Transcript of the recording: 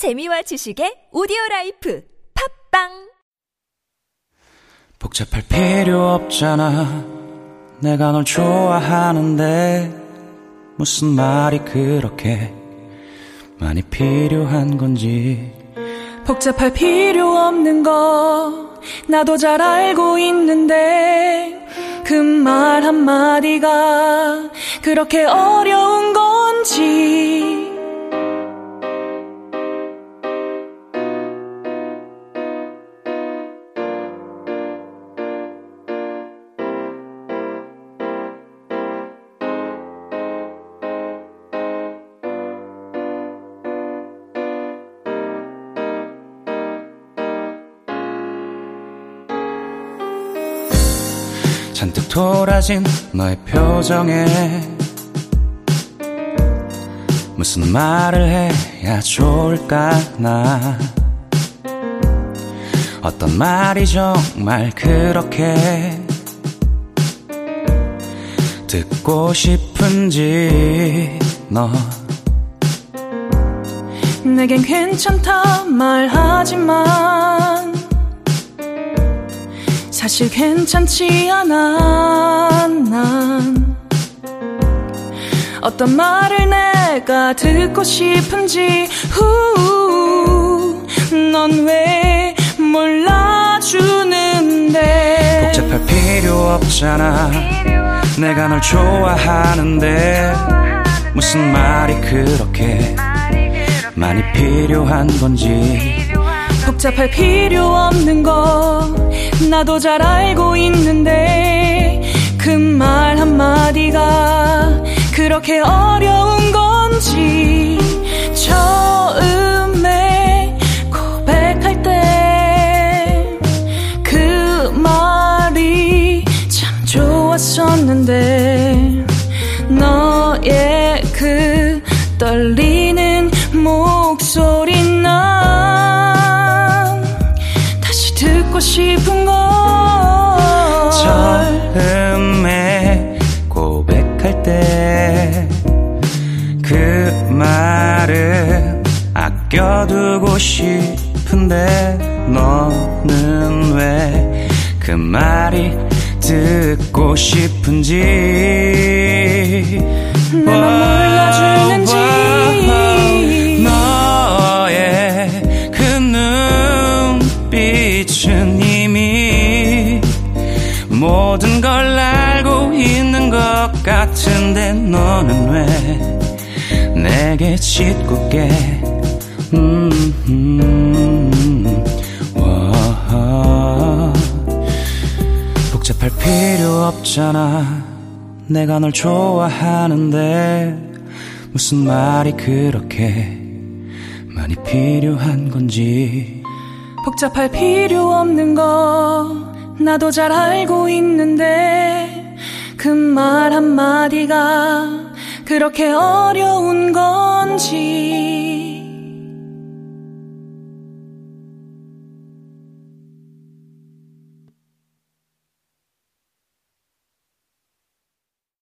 재미와 지식의 오디오 life 팝빵! 복잡할 필요 없잖아. 내가 널 좋아하는데 무슨 말이 그렇게 많이 필요한 건지. 복잡할 필요 없는 거 나도 잘 알고 있는데 그 말 한마디가 그렇게 어려운 건지 잔뜩 돌아진 너의 표정에 무슨 말을 해야 좋을까 나? 어떤 말이 정말 그렇게 듣고 싶은지 너? 내겐 괜찮다 말하지만 사실 괜찮지 않아 난. 어떤 말을 내가 듣고 싶은지 넌 왜 몰라주는데? 복잡할 필요 없잖아. 내가 널 좋아하는데. 무슨 말이 그렇게 많이 필요한 건지. 복잡할 필요 없는 거 나도 잘 알고 있는데 그 말 한마디가 그렇게 어려운 건지 처음에 고백할 때 그 말이 참 좋았었는데 너의 그 떨리는 목소리 난 다시 듣고 싶은 걸 싶은데 너는 왜 그 말이 듣고 싶은지? 몰라주는지. 너의 그 눈빛은 이미 모든 걸 알고 있는 것 같은데 너는 왜 내게 짓궂게 음, 음, 와. 복잡할 필요 없잖아. 내가 널 좋아하는데 무슨 말이 그렇게 많이 필요한 건지. 복잡할 필요 없는 거 나도 잘 알고 있는데 그 말 한마디가 그렇게 어려운 건지